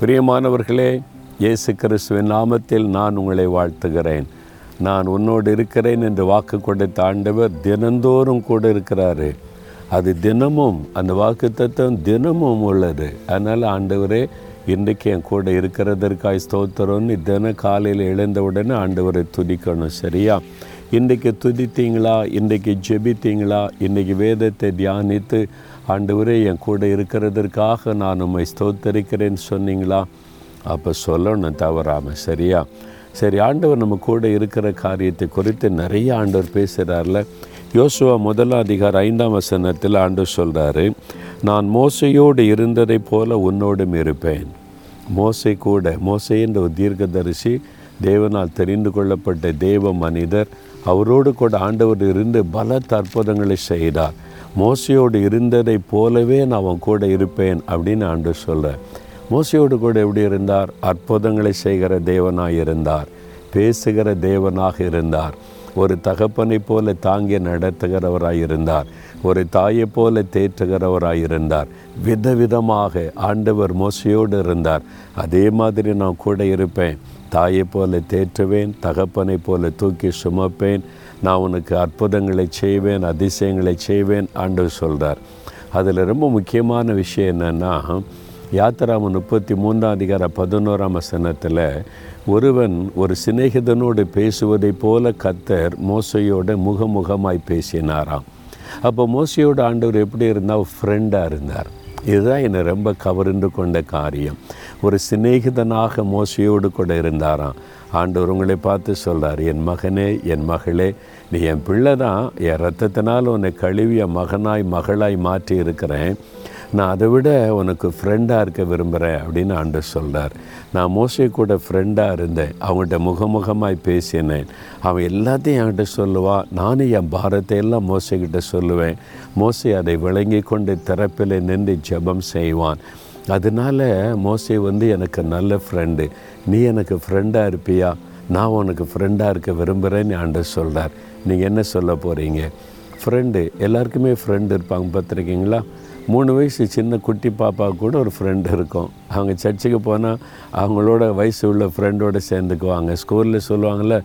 பிரியமானவர்களே இயேசு கிறிஸ்துவின் நாமத்தில் நான் உங்களை வாழ்த்துகிறேன். நான் உன்னோடு இருக்கிறேன் என்று வாக்கு கொடுத்த ஆண்டவர் தினந்தோறும் கூட இருக்கிறாரு. அது தினமும் அந்த வாக்கு தத்துவம் தினமும் உள்ளது. அதனால் ஆண்டவரே இன்றைக்கு என் கூட இருக்கிறதற்காய் ஸ்தோத்திரம்னு தின காலையில் எழுந்தவுடனே ஆண்டவரை துதிக்கணும் சரியா? இன்றைக்கு துதித்தீங்களா? இன்றைக்கு ஜெபித்தீங்களா? இன்றைக்கி வேதத்தை தியானித்து ஆண்டவரே என் கூட இருக்கிறதற்காக நான் உம்மை ஸ்தோத்தரிக்கிறேன்னு சொன்னீங்களா? அப்போ சொல்லணும் தவறாமல் சரியா? சரி ஆண்டவர் நம்ம கூட இருக்கிற காரியத்தை குறித்து நிறைய ஆண்டவர் பேசுகிறார்ல யோசுவா முதலாம் அதிகார ஐந்தாம் வசனத்தில் ஆண்டவர் சொல்கிறாரு நான் மோசையோடு இருந்ததைப் போல உன்னோடும் இருப்பேன். மோசை கூட மோசை என்ற ஒரு தீர்க்கதரிசி தேவனால் தெரிந்து கொள்ளப்பட்ட தேவ மனிதர் அவரோடு கூட ஆண்டவர் இருந்து பல அற்புதங்களை செய்தார். மோசையோடு இருந்ததைப் போலவே நான் அவன் கூட இருப்பேன் அப்படின்னு ஆண்டு சொல்கிறேன் மோசையோடு கூட எப்படி இருந்தார்? அற்புதங்களை செய்கிற தேவனாக இருந்தார். பேசுகிற தேவனாக இருந்தார். ஒரு தகப்பனைப் போல தாங்கி நடத்துகிறவராயிருந்தார். ஒரு தாயைப் போல தேற்றுகிறவராயிருந்தார். விதவிதமாக ஆண்டவர் மோசையோடு இருந்தார். அதே மாதிரி நான் கூட இருப்பேன். தாயை போல தேற்றுவேன் தகப்பனை போல தூக்கி சுமப்பேன். நான் உனக்கு அற்புதங்களை செய்வேன் அதிசயங்களை செய்வேன் ஆண்டவர் சொல்கிறார் அதில் ரொம்ப முக்கியமான விஷயம் என்னென்னா யாத்திராம முப்பத்தி மூன்றாம் அதிகார பதினோராம் வசனத்தில் ஒருவன் ஒரு சிநேகிதனோடு பேசுவதைப் போல கத்தர் மோசையோட முகமுகமாய் பேசினாராம். அப்போ மோசையோட ஆண்டவர் எப்படி இருந்தால் ஃப்ரெண்டாக இருந்தார். இதுதான் என்னை ரொம்ப கவர்ந்து கொண்ட காரியம். ஒரு சிநேகிதனாக மோசையோடு கூட இருந்தாராம். ஆண்டவர் உங்களை பார்த்து சொல்கிறார் என் மகனே என் மகளே நீ என் பிள்ளை தான். என் ரத்தத்தினால் உன்னை கழுவி என் மகனாய் மகளாய் மாற்றி இருக்கிறேன் நான் அதை விட உனக்கு ஃப்ரெண்டாக இருக்க விரும்புகிறேன் அப்படின்னு ஆண்டு சொல்கிறார் நான் மோசை கூட ஃப்ரெண்டாக இருந்தேன். அவங்கள்ட்ட முகமுகமாய் பேசினேன். அவன் எல்லாத்தையும் என்கிட்ட சொல்லுவான் நானும் என் பாரத்தை எல்லாம் மோசைக்கிட்ட சொல்லுவேன். மோசை அதை விளங்கி கொண்டு திறப்பில் நின்று ஜெபம் செய்வான். அதனால் மோசை வந்து எனக்கு நல்ல ஃப்ரெண்டு நீ எனக்கு ஃப்ரெண்டாக இருப்பியா? நான் உனக்கு ஃப்ரெண்டாக இருக்க விரும்புகிறேன்னு ஆண்டு சொல்கிறார் நீங்கள் என்ன சொல்ல போகிறீங்க ஃப்ரெண்டு எல்லாருக்குமே ஃப்ரெண்டு இருப்பாங்க. பார்த்துருக்கீங்களா? மூணு வயசு சின்ன குட்டி பாப்பா கூட ஒரு ஃப்ரெண்டு இருக்கும். அவங்க சர்ச்சுக்கு போனால் அவங்களோட வயசு உள்ள ஃப்ரெண்டோடு சேர்ந்துக்குவாங்க. ஸ்கூலில் சொல்லுவாங்கள்ல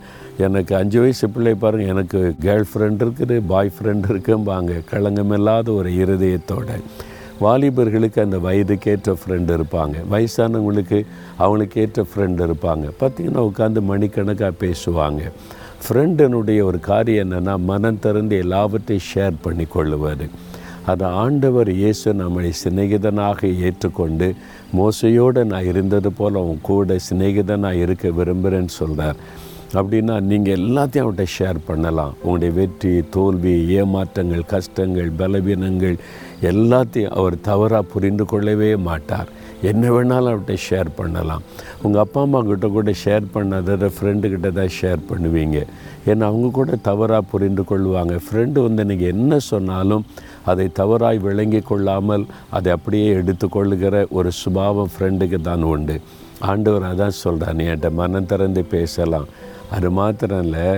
எனக்கு அஞ்சு வயசு பிள்ளை பாருங்கள் எனக்கு கேர்ள் ஃப்ரெண்ட் இருக்குது பாய் ஃப்ரெண்ட் இருக்கும்பாங்க. களங்கமில்லாத ஒரு இருதயத்தோடு. வாலிபர்களுக்கு அந்த வயதுக்கேற்ற ஃப்ரெண்டு இருப்பாங்க. வயசானவங்களுக்கு அவங்களுக்கு ஏற்ற ஃப்ரெண்டு இருப்பாங்க. பார்த்திங்கன்னா உட்காந்து மணிக்கணக்காக பேசுவாங்க. ஃப்ரெண்டனுடைய ஒரு காரியம் என்னென்னா மனம் திறந்து எல்லாவற்றையும் ஷேர் பண்ணி கொள்ளுவார் அது ஆண்டவர் இயேசு நம்மை சிநேகிதனாக ஏற்றுக்கொண்டு மோசையோடு நான் இருந்தது போல் அவன் கூட சிநேகிதனாக இருக்க விரும்புகிறேன்னு சொல்கிறார் அப்படின்னா நீங்கள் எல்லாத்தையும் அவன்கிட்ட ஷேர் பண்ணலாம். உங்களுடைய வெற்றி தோல்வி ஏமாற்றங்கள் கஷ்டங்கள் பலவீனங்கள் எல்லாத்தையும் அவர் தவறாக புரிந்து கொள்ளவே மாட்டார். என்ன வேணாலும் அவர்கிட்ட ஷேர் பண்ணலாம். உங்கள் அப்பா அம்மா கிட்ட கூட ஷேர் பண்ணாத ஃப்ரெண்டுக்கிட்ட தான் ஷேர் பண்ணுவீங்க. ஏன்னா அவங்க கூட தவறாக புரிந்து கொள்வாங்க. ஃப்ரெண்டு வந்து நீங்கள் என்ன சொன்னாலும் அதை தவறாய் விளங்கி கொள்ளாமல் அதை அப்படியே எடுத்துக்கொள்ளுகிற ஒரு சுபாவம் ஃப்ரெண்டுக்கு தான் உண்டு. ஆண்டவர் அதான் சொல்கிறான் என்கிட்ட மனம் திறந்து பேசலாம். அது மாத்திரம் இல்லை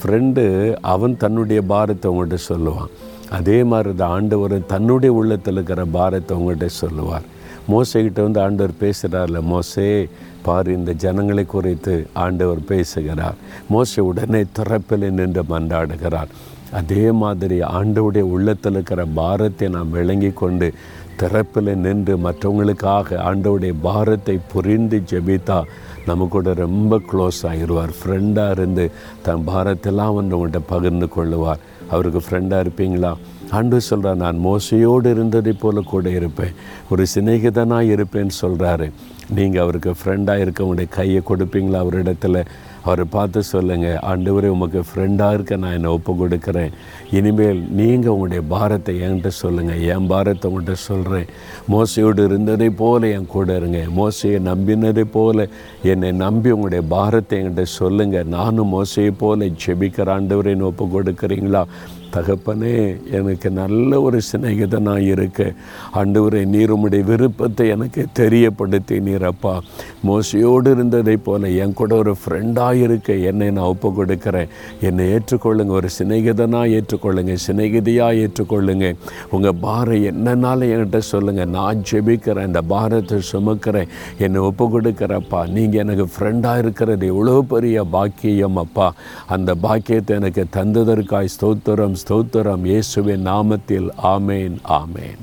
ஃப்ரெண்டு அவன் தன்னுடைய பாரத்தை உங்கள்கிட்ட சொல்லுவான். அதே மாதிரி தான் ஆண்டவர் தன்னுடைய உள்ளத்தில் இருக்கிற பாரத்தை உங்கள்கிட்ட சொல்லுவார். மோசைக்கிட்ட வந்து ஆண்டவர் பேசுகிறார்ல மோசே பார் இந்த ஜனங்களை குறித்து ஆண்டவர் பேசுகிறார். மோசை உடனே திறப்பில் நின்று மன்றாடுகிறார். அதே மாதிரி ஆண்டவுடைய உள்ளத்தில் இருக்கிற பாரத்தை நாம் விளங்கி கொண்டு திறப்பில் நின்று மற்றவங்களுக்காக ஆண்டவுடைய பாரத்தை புரிந்து ஜெபித்தா நம்ம கூட ரொம்ப க்ளோஸ் ஆகிடுவார் ஃப்ரெண்டாக இருந்து தன் பாரத்தெல்லாம் வந்து உங்கள்கிட்ட பகிர்ந்து கொள்ளுவார். அவருக்கு ஃப்ரெண்டாக இருப்பீங்களா? ஆண்டு சொல்கிறார் நான் மோசையோடு இருந்ததை போல கூட இருப்பேன். ஒரு சிநேகிதனாக இருப்பேன்னு சொல்கிறாரு நீங்கள் அவருக்கு ஃப்ரெண்டாக இருக்கவங்களுடைய கையை கொடுப்பீங்களா? அவரிடத்துல அவரை பார்த்து சொல்லுங்கள் ஆண்டவரே உமக்கு ஃப்ரெண்டாக இருக்க நான் என்னை ஒப்பு கொடுக்குறேன். இனிமேல் நீங்கள் உங்களுடைய பாரத்தை என்கிட்ட சொல்லுங்கள் என் பாரத்தை உங்கள்கிட்ட சொல்கிறேன் மோசையோடு இருந்ததை போல் என் கூட இருங்க. மோசையை நம்பினதை போல் என்னை நம்பி உங்களுடைய பாரத்தை என்கிட்ட சொல்லுங்கள் நானும் மோசையை போல் ஜெபிக்கிற ஆண்டவரை ஒப்பு கொடுக்குறீங்களா? தகப்பனே எனக்கு நல்ல ஒரு சிநேகிதனாக இருக்க. ஆண்டவரை நீர் உம்முடைய விருப்பத்தை எனக்கு தெரியப்படுத்தி நீரப்பா மோசையோடு இருந்ததை போல என் கூட ஒரு ஃப்ரெண்டாக ஃப்ரெண்டாக இருக்க என்னை நான் ஒப்பு கொடுக்குறேன் என்னை ஏற்றுக்கொள்ளுங்க ஒரு சிநேகிதனாக ஏற்றுக்கொள்ளுங்க சிநேகிதியாக ஏற்றுக்கொள்ளுங்க. உங்கள் பாரம் என்னன்னாலும் என்கிட்ட சொல்லுங்கள் நான் ஜெபிக்கிறேன் இந்த பாரத்தை சுமக்கிறேன். என்னை ஒப்பு கொடுக்குறப்பா நீங்கள் எனக்கு ஃப்ரெண்டாக இருக்கிறது எவ்வளோ பெரிய பாக்கியம் அப்பா. அந்த பாக்கியத்தை எனக்கு தந்ததற்காய் ஸ்தோத்திரம் ஸ்தோத்திரம். இயேசுவின் நாமத்தில் ஆமேன் ஆமேன்.